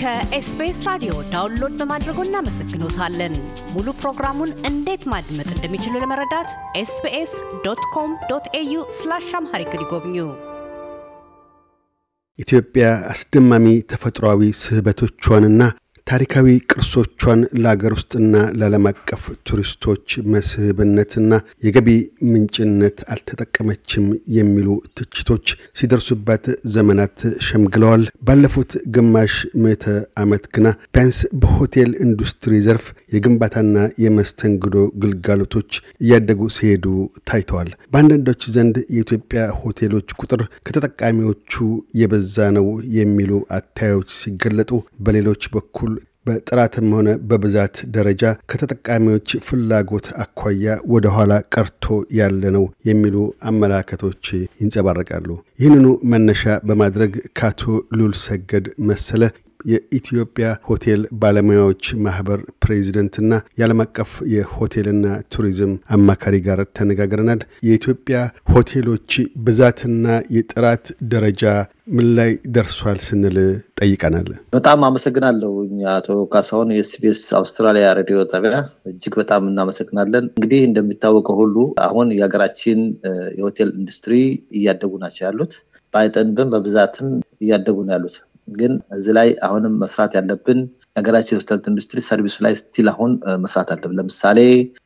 ከኤስቢኤስ ራዲዮ download በማድረጎ እናመሰግኖታለን። ሙሉ ፕሮግራሙን እንዴት ማድመጥ እንደሚችሉ ለመረዳት SBS dot com dot au slash Amharic ይጎብኙ። ኢትዮጵያ አስደማሚ ተፈጥሯዊ ስህበቶቿንና ታሪካዊ ቅርሶቿን ለአገር ውስጥና ለዓለም አቀፍ ቱሪስቶች መስህብነትና የገቢ ምንጭነት አልተጠቀመችም የሚሉ ትችቶች ሲደርሱባት ዘመናት ሸምግለዋል። ባለፉት ግማሽ ምዕተ ዓመት ግና ቢያንስ በሆቴል ኢንዱስትሪ ዘርፍ የግንባታና የመስተንግዶ ግልጋሎቶች እያደጉ ሲሄዱ ታይተዋል። በአንዳንዶች ዘንድ የኢትዮጵያ ሆቴሎች ቁጥር ከተጠቃሚዎቹ የበዛ ነው የሚሉ አታዮች ሲገለጡ፣ በሌሎች በኩል በጥራትም ሆነ በብዛት ደረጃ ከተጠቃሚዎች ፍላጎት አኳያ ወደ ኋላ ቀርቶ ያለ ነው የሚሉ አመላከቶች ይንጸባረቃሉ። ይህንኑ መነሻ በማድረግ ከአቶ ሉል ሰገድ መሰለ የኢትዮጵያ ሆቴል ባለሙያዎች ማህበር ፕሬዚደንትና የዓለም አቀፍ የሆቴልና ቱሪዝም አማካሪ ጋር ተነጋግረናል። የኢትዮጵያ ሆቴሎች ብዛትና የጥራት ደረጃ ምን ላይ ደርሷል ስንል ጠይቀናል። በጣም አመሰግናለሁ አቶ ካሳሁን የኤስቢኤስ አውስትራሊያ ሬዲዮ ጣቢያ እጅግ በጣም እናመሰግናለን። እንግዲህ እንደሚታወቀው ሁሉ አሁን የሀገራችን የሆቴል ኢንዱስትሪ እያደጉ ናቸው ያሉት በአይነትም በብዛትም እያደጉ ነው ያሉት ግን እዚህ ላይ አሁንም መስራት ያለብን የሀገራችን የሆቴል ኢንዱስትሪ service ኡ ላይ still አሁን መስራት አለብን። ለምሳሌ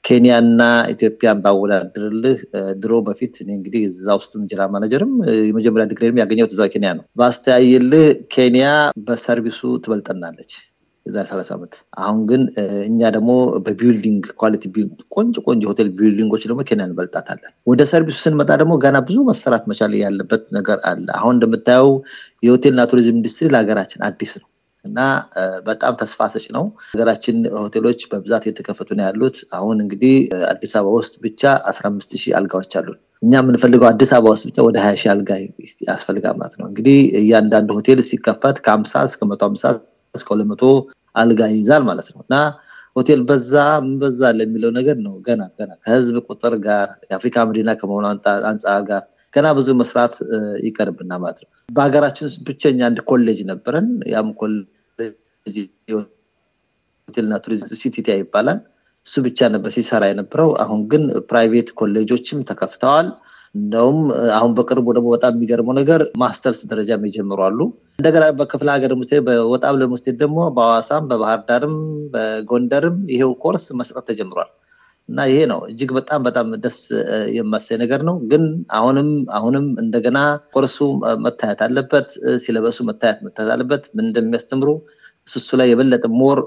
ኬንያና ኢትዮጵያን ባወዳድርልህ ድሮ በፊት እኔ እንግዲህ እዛ ውስጥ general manager ም የመጀመሪያ ዲግሪም ያገኘሁት እዛ ኬንያ ነው። ባስተያይልህ ኬንያ በ service ኡ ትበልጠናለች የዛሬ ሰላሳ ዓመት። አሁን ግን እኛ ደግሞ በ building quality ቆንጆ ቆንጆ ሆቴል building ኦች ደግሞ ኬንያ እንበልጣታለን። ወደ service ኡ ስንመጣ ደግሞ ገና ብዙ መሰራት መቻል ያለበት ነገር አለ። አሁን እንደምታየው የሆቴልና ቱሪዝም ኢንዱስትሪ ለሀገራችን አዲስ ነው እና በጣም ተስፋ ሰጭ ነው። ሀገራችን ሆቴሎች በብዛት እየተከፈቱ ነው ያሉት። አሁን እንግዲህ አዲስ አበባ ውስጥ ብቻ አስራ አምስት ሺህ አልጋዎች አሉን። እኛ የምንፈልገው አዲስ አበባ ውስጥ ብቻ ወደ ሀያ ሺህ አልጋ ያስፈልጋል ማለት ነው። እንግዲህ እያንዳንዱ ሆቴል ሲከፈት ከአምሳ እስከ መቶ አምሳ እስከ ሁለት መቶ አልጋ ይይዛል ማለት ነው እና ሆቴል በዛ በዛ ለሚለው ነገር ነው ገና ገና ከህዝብ ቁጥር ጋር የአፍሪካ መዲና ከመሆኑ አንጻር ጋር ገና ብዙ መስራት ይቀርብናል ማለት ነው። በሀገራችን ብቸኛ አንድ ኮሌጅ ነበረን። ያም ኮሌጅ ሆቴልና ቱሪዝም CTTI ይባላል። እሱ ብቻ ነበር ሲሰራ የነበረው። አሁን ግን private ኮሌጆችም ተከፍተዋል። እንደውም አሁን በቅርቡ ደግሞ በጣም የሚገርመው ነገር ማስተርስ ደረጃ የሚጀምሩ አሉ። እንደገና በክፍለ ሀገር state ወጣ ብለን state ደግሞ በሐዋሳም በባህር ዳርም በጎንደርም ይሄው ኮርስ መስጠት ተጀምሯል እና ይሄ ነው እጅግ በጣም በጣም ደስ የሚያሰኝ ነገር ነው። ግን አሁንም አሁንም እንደገና ኮርሱ መታየት አለበት፣ syllabus ኡ መታየት መታየት አለበት፣ ምን እንደሚያስተምሩ እሱ ላይ የበለጠ more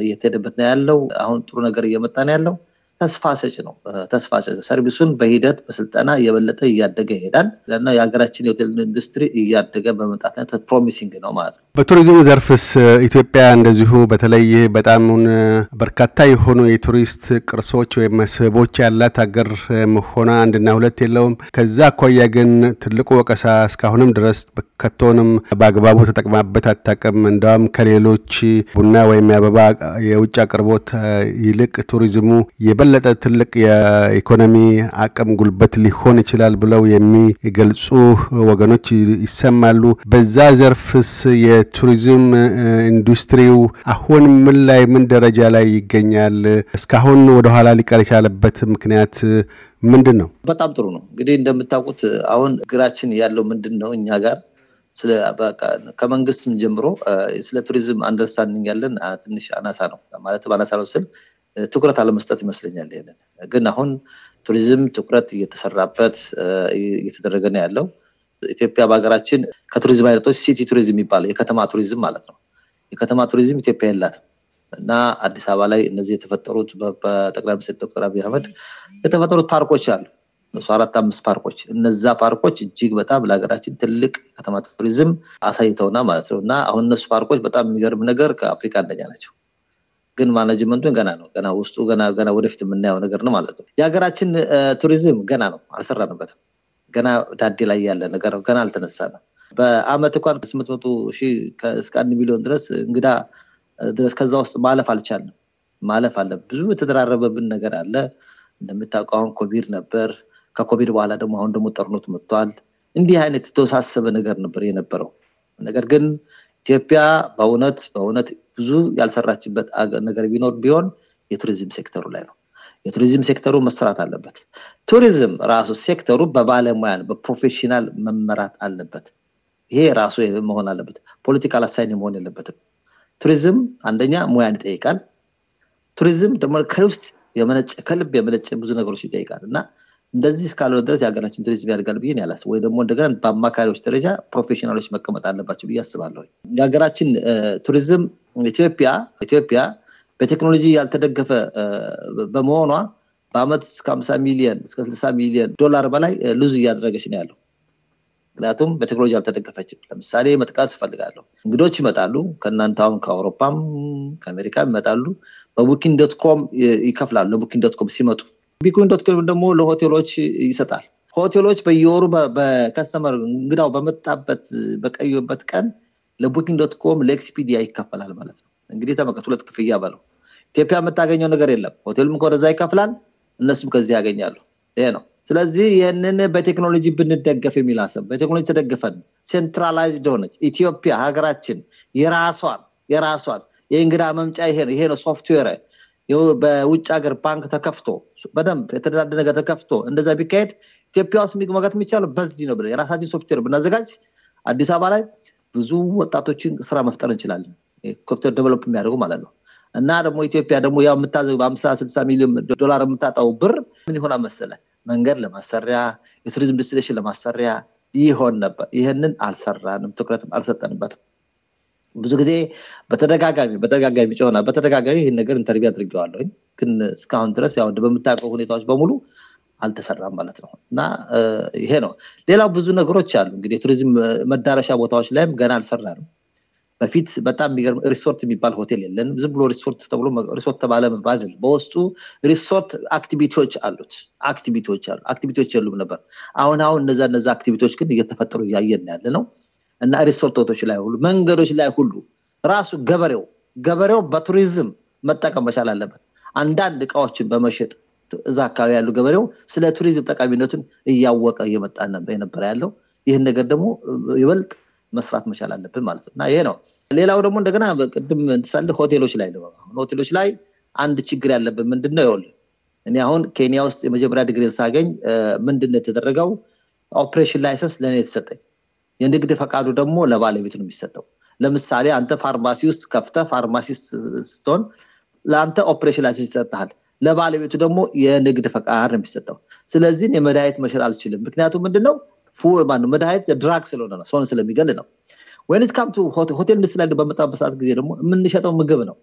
እየተሄደበት ነው ያለው። አሁን ጥሩ ነገር እየመጣ ነው ያለው። ተስፋ ሰጭ ነው። ተስፋ ሰጭ service ኡን በሂደት በስልጠና የበለጠ እያደገ ይሄዳል እና የሀገራችን የሆቴል ኢንዱስትሪ እያደገ በመምጣት promising ነው ማለት ነው። በቱሪዝሙ ዘርፍስ ኢትዮጵያ እንደዚሁ በተለይ በጣም በርካታ የሆኑ የቱሪስት ቅርሶች ወይም መስህቦች ያላት ሀገር መሆኗ አንድና ሁለት የለውም። ከዛ አኳያ ግን ትልቁ ወቀሳ እስካሁንም ድረስ ከቶንም በአግባቡ ተጠቅማበት አታውቅም። እንደውም ከሌሎች ቡና ወይም የአበባ የውጭ አቅርቦት ይልቅ ቱሪዝሙ የበለጠ ትልቅ የኢኮኖሚ አቅም ጉልበት ሊሆን ይችላል ብለው የሚገልጹ ወገኖች ይሰማሉ። በዛ ዘርፍስ የቱሪዝም ኢንዱስትሪው አሁን ምን ላይ ምን ደረጃ ላይ ይገኛል? እስካሁን ወደኋላ ሊቀር የቻለበት ምክንያት ምንድን ነው? በጣም ጥሩ ነው። እንግዲህ እንደምታውቁት አሁን ሀገራችን ያለው ምንድን ነው እኛ ጋር ከመንግስትም ጀምሮ ስለ ቱሪዝም understanding ያለን ትንሽ አናሳ ነው ማለት አናሳ ነው ስል ትኩረት አለመስጠት ይመስለኛል። ይሄንን ግን አሁን ቱሪዝም ትኩረት እየተሰራበት እየተደረገ ነው ያለው። ኢትዮጵያ በሀገራችን ከቱሪዝም አይነቶች city tourism የሚባለው የከተማ ቱሪዝም ማለት ነው። የከተማ ቱሪዝም ኢትዮጵያ የላትም እና አዲስ አበባ ላይ እነዚህ የተፈጠሩት በጠቅላይ ሚኒስትር ዶክተር አብይ አህመድ የተፈጠሩት ፓርኮች አሉ አራት አምስት ፓርኮች እነዛ ፓርኮች እጅግ በጣም ለሀገራችን ትልቅ ከተማ ቱሪዝም አሳይተውናል ማለት ነው እና አሁን እነሱ ፓርኮች በጣም የሚገርም ነገር ከአፍሪካ አንደኛ ናቸው። ግን management ኡን ገና ነው ገና ውስጡ ገና ገና ወደፊት የምናየው ነገር ነው ማለት ነው። የሀገራችን ቱሪዝም ገና ነው አልሰራንበትም። ገና ዳዴ ላይ ያለ ነገር ገና አልተነሳንም። በአመት እንኳን ስምንት መቶ ሺህ እስከ አንድ ሚሊዮን ድረስ እንግዳ ድረስ ከዛ ውስጥ ማለፍ አልቻልንም። ማለፍ አለ ብዙ የተደራረበብን ነገር አለ። እንደምታውቀው አሁን ኮቪድ ነበር። ከኮቪድ በኋላ ደግሞ አሁን ደግሞ ጦርነቱ መጥቷል። እንዲህ አይነት የተወሳሰበ ነገር ነበር የነበረው። ነገር ግን ኢትዮጵያ በእውነት በእውነት ብዙ ያልሰራችበት ነገር ቢኖር ቢሆን የቱሪዝም ሴክተሩ ላይ ነው። የቱሪዝም ሴክተሩ መሰራት አለበት። ቱሪዝም ራሱ ሴክተሩ በባለሙያ በ professional መመራት አለበት። ይሄ ራሱ መሆን አለበት። political assign መሆን የለበትም። ቱሪዝም አንደኛ ሙያን ይጠይቃል። ቱሪዝም ደግሞ ከውስጥ የመነጨ ከልብ የመነጨ ብዙ ነገሮች ይጠይቃል እና እንደዚህ እስካልሆነ ድረስ የሀገራችን ቱሪዝም ያድጋል ብዬ አላስብም ወይ ደግሞ እንደገና በአማካሪዎች ደረጃ professional ኦች መቀመጥ አለባቸው ብዬ አስባለሁ። የሀገራችን ቱሪዝም ኢትዮጵያ ኢትዮጵያ በቴክኖሎጂ ያልተደገፈ በመሆኗ በአመት እስከ ሀምሳ ሚሊዮን እስከ ስልሳ ሚሊዮን ዶላር በላይ lose እያደረገች ነው ያለው። ምክንያቱም በቴክኖሎጂ አልተደገፈችም። ለምሳሌ መጥቀስ እፈልጋለሁ። እንግዶች ይመጣሉ ከእናንተ አሁን ከአውሮፓም ከአሜሪካም ይመጣሉ። በ Booking dot com ይከፍላሉ። ለ Booking dot com ሲመጡ Booking dot com ደግሞ ለሆቴሎች ይሰጣል። ሆቴሎች በየወሩ በ customer እንግዳው በመጣበት በቆዩበት ቀን ለ Booking dot com ለ Expedia ይከፈላል ማለት ነው። እንግዲህ ተመልከቱ፣ ሁለት ክፍያ በለው። ኢትዮጵያ የምታገኘው ነገር የለም። ሆቴሉም ከወደዛ ይከፍላል፣ እነሱም ከዚህ ያገኛሉ። ይሄ ነው። ስለዚህ ይህንን በቴክኖሎጂ ብንደገፍ የሚል ሀሳብ በቴክኖሎጂ ተደግፈን centralized ሆነች ኢትዮጵያ ሀገራችን የራሷን የራሷን የእንግዳ መምጫ ይሄ ነው ይሄ ነው ሶፍትዌር በውጭ ሀገር ባንክ ተከፍቶ በደንብ የተደላደ ነገር ተከፍቶ እንደዛ ቢካሄድ ኢትዮጵያ ውስጥ መግባት የሚቻለው በዚህ ነው ብለን የራሳችን ሶፍትዌር ብናዘጋጅ አዲስ አበባ ላይ ብዙ ወጣቶችን ስራ መፍጠር እንችላለን። software develop የሚያደርጉ ማለት ነው። እና ደግሞ ኢትዮጵያ ደግሞ ያው የምታየው በአምሳ ስልሳ ሚሊዮን ዶላር የምታጣው ብር ምን ይሆናል መሰለ መንገድ ለማሰሪያ የቱሪዝም destination ለማሰሪያ ይሆን ነበር። ይህንን አልሰራንም፣ ትኩረትም አልሰጠንበትም። ብዙ ጊዜ በተደጋጋሚ በተደጋጋሚ ጮሄና በተደጋጋሚ ይህን ነገር interview አድርጌዋለሁኝ። ግን እስካሁን ድረስ ያው በምታውቀው ሁኔታዎች በሙሉ አልተሰራም ማለት ነው እና ይሄ ነው። ሌላው ብዙ ነገሮች አሉ እንግዲህ የቱሪዝም መዳረሻ ቦታዎች ላይም ገና አልሰራንም። በፊት በጣም የሚገርም ሪሶርት የሚባል ሆቴል የለንም። ዝም ብሎ ሪሶርት ተብሎ ሪሶርት ተባለ መባል በውስጡ resort activity ዎች አሉት። activity ዎች አሉ። activity ዎች የሉም ነበር። አሁን አሁን እነዛ እነዛ activity ዎች ግን እየተፈጠሩ እያየን ያለ ነው እና ሪሶርቶች ላይ ሁሉ መንገዶች ላይ ሁሉ ራሱ ገበሬው ገበሬው በቱሪዝም መጠቀም መቻል አለበት። አንዳንድ እቃዎችን በመሸጥ እዛ አካባቢ ያሉ ገበሬው ስለ ቱሪዝም ጠቃሚነቱን እያወቀ እየመጣ የነበረ ያለው ይህን ነገር ደግሞ ይበልጥ መስራት መቻል አለብን ማለት ነው እና ይሄ ነው። ሌላው ደግሞ እንደገና ቅድም እንዳልከው ሆቴሎች ላይ ሆቴሎች ላይ አንድ ችግር ያለብን ምንድን ነው? ይኸውልህ እኔ አሁን ኬንያ ውስጥ የመጀመሪያ ዲግሪን ሳገኝ ምንድን ነው የተደረገው? operation license ለእኔ የተሰጠኝ፣ የንግድ ፈቃዱ ደግሞ ለባለቤቱ ነው የሚሰጠው። ለምሳሌ አንተ ፋርማሲ ውስጥ ከፍተ ፋርማሲ ስትሆን ለአንተ operation license ይሰጥሃል፣ ለባለቤቱ ደግሞ የንግድ ፈቃድ ነው የሚሰጠው። ስለዚህ የመድኃኒት መሸጥ አልችልም። ምክንያቱም ምንድነው መድኃኒት drug ስለሆነ ነው፣ ሰውን ስለሚገል ነው። when it come to hotel industry በመጣበት ሰዓት ጊዜ ደግሞ የምንሸጠው ምግብ ነው።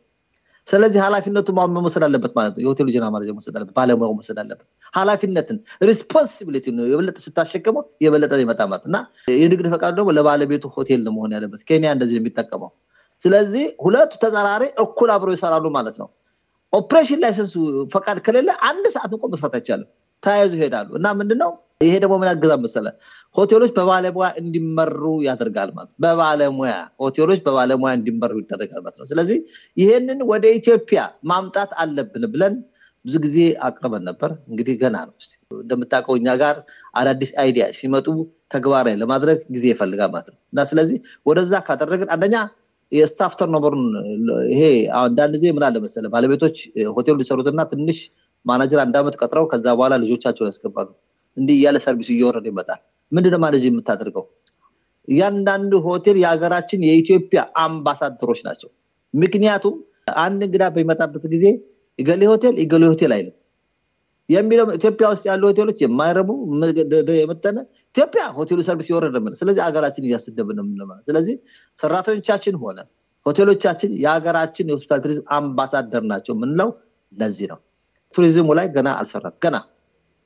ስለዚህ ኃላፊነቱ መውሰድ አለበት ማለት ነው። general manager መውሰድ አለበት፣ ባለሙያው መውሰድ አለበት። ኃላፊነትን responsibility የበለጠ ስታሸክመው የበለጠ ይመጣ ማለት እና የንግድ ፈቃዱ ደግሞ ለባለቤቱ ሆቴል ነው መሆን ያለበት። ኬንያ እንደዚህ የሚጠቀመው። ስለዚህ ሁለቱ ተጻራሪ እኩል አብረው ይሰራሉ ማለት ነው። operation license ኡ ፈቃድ ከሌለ አንድ ሰዓት እንኳ መስራት አይቻልም። ተያይዞ ይሄዳሉ እና ምንድነው ይሄ ደግሞ ምን ያግዛል መሰለ ሆቴሎች በባለሙያ እንዲመሩ ያደርጋል ማለት በባለሙያ ሆቴሎች በባለሙያ እንዲመሩ ይደረጋል ማለት ነው። ስለዚህ ይሄንን ወደ ኢትዮጵያ ማምጣት አለብን ብለን ብዙ ጊዜ አቅርበን ነበር። እንግዲህ ገና ነው። እንደምታውቀው እኛ ጋር አዳዲስ idea ሲመጡ ተግባራዊ ለማድረግ ጊዜ ይፈልጋል ማለት ነው እና ስለዚህ ወደዛ ካደረግን አንደኛ የ staff turnover ኡን ይሄ አንዳንድ ጊዜ ምን አለ ባለቤቶች ሆቴሉ ሊሰሩትና ትንሽ ማናጀር አንድ ዓመት ቀጥረው ከዛ በኋላ ልጆቻቸውን ያስገባሉ። እንዲህ እያለ service ኡ እየወረደ ይመጣል። ምንድነው manage የምታደርገው? እያንዳንዱ ሆቴል የሀገራችን የኢትዮጵያ አምባሳደሮች ናቸው። ምክንያቱም አንድ እንግዳ በሚመጣበት ጊዜ የእገሌ ሆቴል የእገሌ ሆቴል አይልም የሚለው ኢትዮጵያ ውስጥ ያሉ ሆቴሎች የማይረቡ የመጠነ ኢትዮጵያ ሆቴሉ service የወረደ ስለዚህ ሀገራችን እያስደብን ስለዚህ ሰራተኞቻችን ሆነ ሆቴሎቻችን የሀገራችን የ hospitality ቱሪዝም አምባሳደር ናቸው የምንለው ለዚህ ነው። ቱሪዝሙ ላይ ገና አልሰራም ገና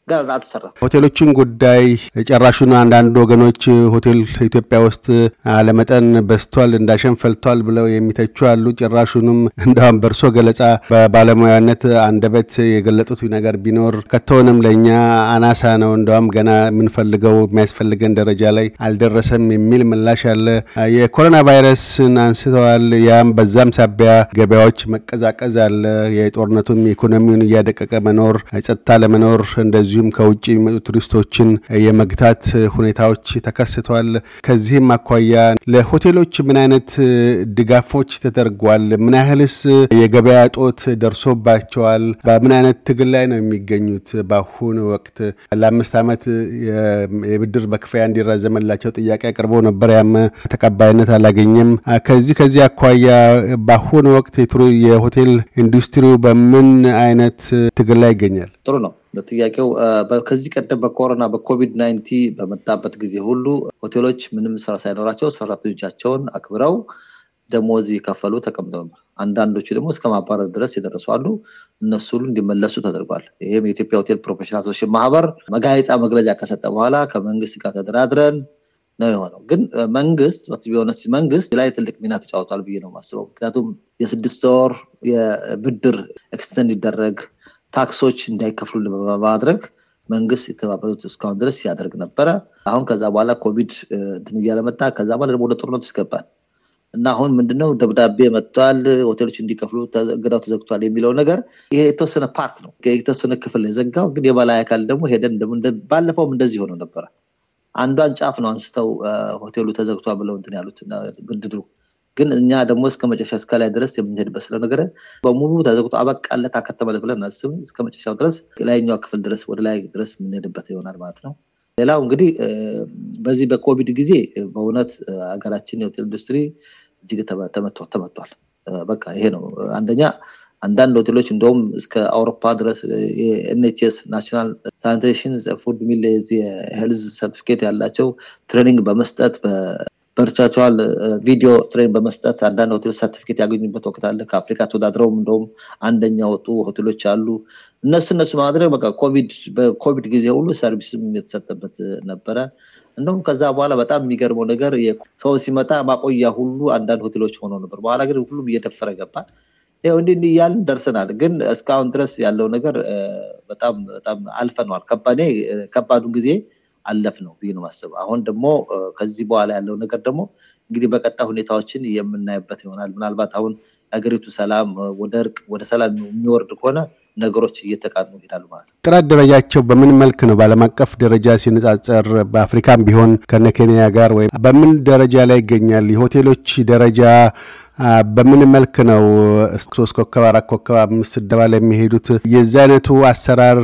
ገና አልተሰራም። ሆቴሎችን ጉዳይ ጨራሹን አንዳንድ ወገኖች ሆቴል ኢትዮጵያ ውስጥ አለመጠን በዝቷል፣ እንዳሸን ፈልቷል ብለው የሚተቹ አሉ። ጭራሹንም እንደውም በእርሶ ገለጻ በባለሙያነት አንደበት የገለጹት ነገር ቢኖር ከቶውንም ለእኛ አናሳ ነው፣ እንደውም ገና የምንፈልገው የሚያስፈልገን ደረጃ ላይ አልደረሰም የሚል ምላሽ አለ። የኮሮና ቫይረስን አንስተዋል። ያም በዛም ሳቢያ ገበያዎች መቀዛቀዝ አለ። የጦርነቱም ኢኮኖሚውን እያደቀቀ መኖር፣ ጸጥታ ለመኖር እንደዚሁ እንደዚሁም ከውጭ የሚመጡ ቱሪስቶችን የመግታት ሁኔታዎች ተከስተዋል። ከዚህም አኳያ ለሆቴሎች ምን አይነት ድጋፎች ተደርጓል? ምን ያህልስ የገበያ እጦት ደርሶባቸዋል? በምን አይነት ትግል ላይ ነው የሚገኙት? በአሁኑ ወቅት ለአምስት ዓመት የብድር መክፈያ እንዲራዘመላቸው ጥያቄ አቅርቦ ነበር። ያም ተቀባይነት አላገኘም። ከዚህ ከዚህ አኳያ በአሁኑ ወቅት የሆቴል ኢንዱስትሪው በምን አይነት ትግል ላይ ይገኛል? ጥሩ ነው ጥያቄው። ከዚህ ቀደም በኮሮና በኮቪድ ናይንቲ በመጣበት ጊዜ ሁሉ ሆቴሎች ምንም ስራ ሳይኖራቸው ሰራተኞቻቸውን አክብረው ደሞዝ የከፈሉ ተቀምጠው ነበር። አንዳንዶቹ ደግሞ እስከ ማባረር ድረስ የደረሱ አሉ። እነሱ ሁሉ እንዲመለሱ ተደርጓል። ይህም የኢትዮጵያ ሆቴል professional association ማህበር በጋዜጣ መግለጫ ከሰጠ በኋላ ከመንግስት ጋር ተደራድረን ነው የሆነው። ግን መንግስት ቢሆነ መንግስት ላይ ትልቅ ሚና ተጫውቷል ብዬ ነው የማስበው። ምክንያቱም የስድስት ወር የብድር extend ይደረግ tax ኦች እንዳይከፍሉ በማድረግ መንግስት የተባበሩት እስካሁን ድረስ ሲያደርግ ነበረ። አሁን ከዛ በኋላ ኮቪድ እንትን እያለ መጣ። ከዛ በኋላ ደግሞ ወደ ጦርነት ይገባል እና አሁን ምንድነው ደብዳቤ መጥቷል፣ ሆቴሎች እንዲከፍሉ እገዳው ተዘግቷል የሚለው ነገር ይሄ የተወሰነ part ነው፣ የተወሰነ ክፍል የዘጋው። ግን የበላይ አካል ደግሞ ሄደን ባለፈውም እንደዚህ ሆነው ነበረ። አንዷን ጫፍ ነው አንስተው ሆቴሉ ተዘግቷል ብለው እንትን ያሉት ብድሩ ግን እኛ ደግሞ እስከ መጨረሻ እስከ ላይ ድረስ የምንሄድበት ስለነገረ በሙሉ ተዘግቶ አበቃለት አከተመለት ብለን አናስብም እስከ መጨረሻው ድረስ ላይኛው ክፍል ድረስ ወደ ላይ ድረስ የምንሄድበት ይሆናል ማለት ነው። ሌላው እንግዲህ በዚህ በኮቪድ ጊዜ በእውነት ሀገራችን የሆቴል ኢንዱስትሪ እጅግ ተመቷል። በቃ ይሄ ነው አንደኛ አንዳንድ ሆቴሎች እንደውም እስከ አውሮፓ ድረስ የኤንኤችኤስ ናሽናል ሳኒቴሽን ፉድ ሚል የሄልዝ ሰርቲፊኬት ያላቸው ትሬኒንግ በመስጠት በርቻቸዋል ቪዲዮ ትሬን በመስጠት አንዳንድ ሆቴሎች ሰርቲፊኬት ያገኙበት ወቅት አለ። ከአፍሪካ ተወዳድረውም እንደውም አንደኛ ወጡ ሆቴሎች አሉ። እነሱ እነሱ ማድረግ በቃ ኮቪድ በኮቪድ ጊዜ ሁሉ ሰርቪስም የተሰጠበት ነበረ። እንደውም ከዛ በኋላ በጣም የሚገርመው ነገር ሰው ሲመጣ ማቆያ ሁሉ አንዳንድ ሆቴሎች ሆነው ነበር። በኋላ ግን ሁሉም እየደፈረ ገባ። እንዲህ እንዲህ እያልን ደርሰናል። ግን እስካሁን ድረስ ያለው ነገር በጣም በጣም አልፈነዋል። ከባዱን ጊዜ አለፍ ነው ብዬ ነው ማስበው። አሁን ደግሞ ከዚህ በኋላ ያለው ነገር ደግሞ እንግዲህ በቀጣይ ሁኔታዎችን የምናይበት ይሆናል። ምናልባት አሁን የሀገሪቱ ሰላም ወደ እርቅ ወደ ሰላም የሚወርድ ከሆነ ነገሮች እየተቃኑ ይሄዳሉ ማለት ነው። ጥራት ደረጃቸው በምን መልክ ነው በዓለም አቀፍ ደረጃ ሲነጻጸር በአፍሪካም ቢሆን ከነ ኬንያ ጋር ወይም በምን ደረጃ ላይ ይገኛል? የሆቴሎች ደረጃ በምን መልክ ነው ሶስት ኮከብ፣ አራት ኮከብ፣ አምስት ስደባ የሚሄዱት? የዚህ አይነቱ አሰራር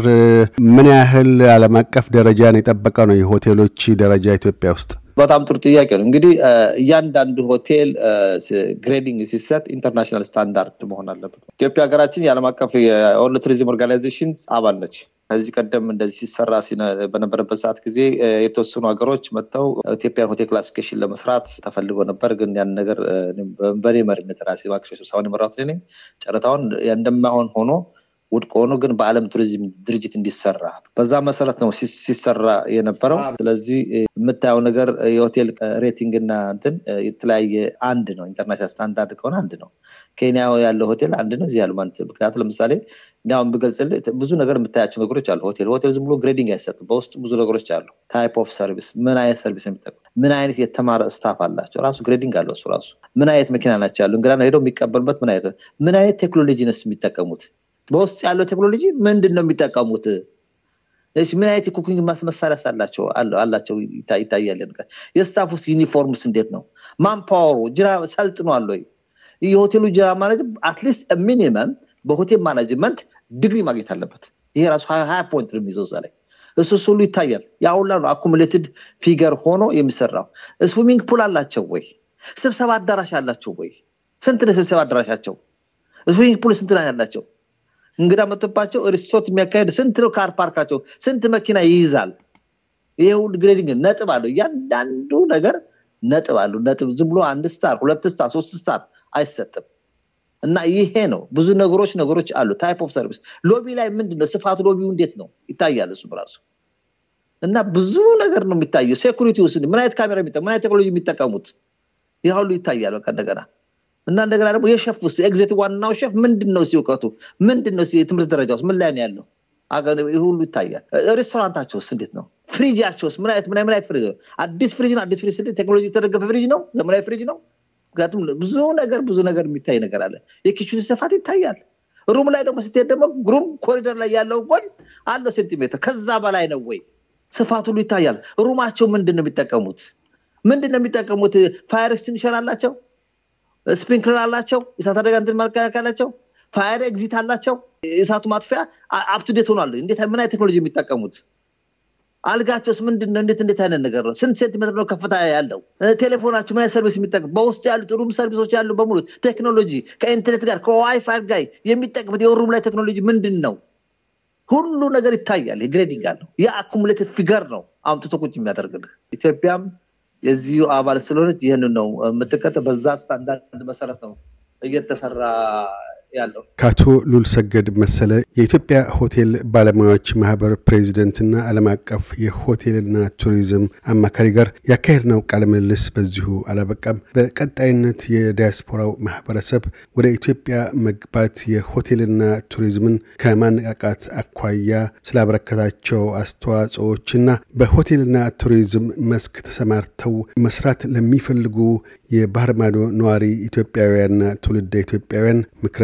ምን ያህል ዓለም አቀፍ ደረጃን የጠበቀ ነው የሆቴሎች ደረጃ ኢትዮጵያ ውስጥ? በጣም ጥሩ ጥያቄ ነው። እንግዲህ እያንዳንዱ ሆቴል grading ሲሰጥ international standard መሆን አለበት። ኢትዮጵያ ሀገራችን የዓለም አቀፍ የ World Tourism Organization አባል ነች። ከዚህ ቀደም እንደዚህ ሲሰራ በነበረበት ሰዓት ጊዜ የተወሰኑ ሀገሮች መጥተው ኢትዮጵያን ሆቴል classification ለመስራት ተፈልጎ ነበር። ግን ያን ነገር በእኔ መሪነት ራሴ ባክሽ ስብሰባውን የመራሁት ነኝ። ጨረታውን እንደማይሆን ሆኖ ውድቅ ሆኖ ግን በዓለም ቱሪዝም ድርጅት እንዲሰራ በዛ መሰረት ነው ሲሰራ የነበረው። ስለዚህ የምታየው ነገር የ hotel rating እና እንትን የተለያየ አንድ ነው። international standard ከሆነ አንድ ነው። ኬንያ ያለው ሆቴል አንድ ነው። እዚህ ያሉ ምክንያቱም ለምሳሌ እንዲሁም ብገልጽልህ ብዙ ነገር የምታያቸው ነገሮች አሉ። ሆቴል ሆቴል ዝም ብሎ grading አይሰጥም። በውስጡ ብዙ ነገሮች አሉ። type of service፣ ምን አይነት service የሚጠቀሙ ምን አይነት የተማረ staff አላቸው። ራሱ grading አለው እሱ ራሱ። ምን አይነት መኪና ናቸው ያሉ እንግዳ ሄደው የሚቀበሉበት ምን አይነት ምን አይነት ቴክኖሎጂ ነው የሚጠቀሙት በውስጥ ያለው ቴክኖሎጂ ምንድን ነው የሚጠቀሙት? ምን አይነት የ cooking መሳሪያ አላቸው አላቸው ይታያል። የ staff ውስጥ ዩኒፎርምስ እንዴት ነው? manpower ኡ ሰልጥኗል ወይ? የሆቴሉ ጅራ ማለት at least minimum በሆቴል management ዲግሪ ማግኘት አለበት። ይሄ ራሱ ሀያ point ነው የሚይዘው ላይ እሱ ሁሉ ይታያል። ያ ሁላ ነው accumulated figure ሆኖ የሚሰራው። swimming pool አላቸው ወይ? ስብሰባ አዳራሽ አላቸው ወይ? ስንት ስብሰባ አዳራሻቸው? swimming pool ስንት ያላቸው? እንግዳ መጥቶባቸው ሪሶርት የሚያካሄድ ስንት ነው car park ኣቸው? ስንት መኪና ይይዛል? ይሄ ሁሉ grading ነጥብ አለው። እያንዳንዱ ነገር ነጥብ አለው። ነጥብ ዝም ብሎ አንድ star፣ ሁለት star፣ ሶስት star አይሰጥም። እና ይሄ ነው ብዙ ነገሮች ነገሮች አሉ። type of service lobby ላይ ምንድን ነው ስፋቱ፣ lobby ው እንዴት ነው ይታያል። እሱ ራሱ እና ብዙ ነገር ነው የሚታየው። security ውስጥ ምን አይነት ካሜራ ምን አይነት ቴክኖሎጂ የሚጠቀሙት ይህ ሁሉ ይታያል። በቃ እንደገና እና እንደገና ደግሞ የሸፍ ውስጥ executive ዋናው ሸፍ ምንድን ነው እውቀቱ ምንድን ነው የትምህርት ደረጃ ውስጥ ምን ላይ ነው ያለው ሁሉ ይታያል። ሬስቶራንታቸው ውስጥ እንዴት ነው ፍሪጃቸው ውስጥ ምን ምን አይነት ፍሪጅ ነው? አዲስ ፍሪጅ ነው። አዲስ ፍሪጅ ቴክኖሎጂ የተደገፈ ፍሪጅ ነው፣ ዘመናዊ ፍሪጅ ነው። ምክንያቱም ብዙ ነገር ብዙ ነገር የሚታይ ነገር አለ። የ kitchen ኡ ስፋት ይታያል። room ላይ ደግሞ ስትሄድ ደግሞ room corridor ላይ ያለው ጎን አለው ሴንቲሜትር ከዛ በላይ ነው ወይ? ስፋት ሁሉ ይታያል። room ኣቸው ምንድን ነው የሚጠቀሙት? ምንድን ነው የሚጠቀሙት? fire extinguisher አላቸው፣ sprinkler አላቸው፣ የእሳት አደጋ እንትን መከላከያ አላቸው፣ fire exit አላቸው፣ የእሳቱ ማጥፊያ up-to-date ሆኗል። እንዴት ምን አይነት ቴክኖሎጂ የሚጠቀሙት? አልጋቸውስ ምንድን ነው? እንዴት እንዴት አይነት ነገር ነው? ስንት ሴንቲሜትር ነው ከፍታ ያለው? ቴሌፎናቸው ምን service የሚጠቀም በውስጡ ያሉት room service ኦች ያሉ በሙሉ ቴክኖሎጂ ከኢንተርኔት ጋር ከዋይፋይ ጋር የሚጠቅሙት የ room ላይ ቴክኖሎጂ ምንድን ነው? ሁሉ ነገር ይታያል። የ grading አለው። የ accumulative figure ነው አምጥቶ ቁጭ የሚያደርግልህ። ኢትዮጵያም የዚሁ አባል ስለሆነች ይህንን ነው የምትከተል። በዛ ስታንዳርድ መሰረት ነው እየተሰራ ያለው። ከአቶ ሉል ሰገድ መሰለ የኢትዮጵያ ሆቴል ባለሙያዎች ማህበር ፕሬዚደንትና ዓለም አቀፍ የሆቴልና ቱሪዝም አማካሪ ጋር ያካሄድነው ቃለ ምልልስ በዚሁ አላበቃም። በቀጣይነት የዲያስፖራው ማህበረሰብ ወደ ኢትዮጵያ መግባት የሆቴልና ቱሪዝምን ከማነቃቃት አኳያ ስላበረከታቸው አስተዋጽኦዎችና በሆቴልና ቱሪዝም መስክ ተሰማርተው መስራት ለሚፈልጉ የባህር ማዶ ነዋሪ ኢትዮጵያውያንና ትውልደ ኢትዮጵያውያን ምክረ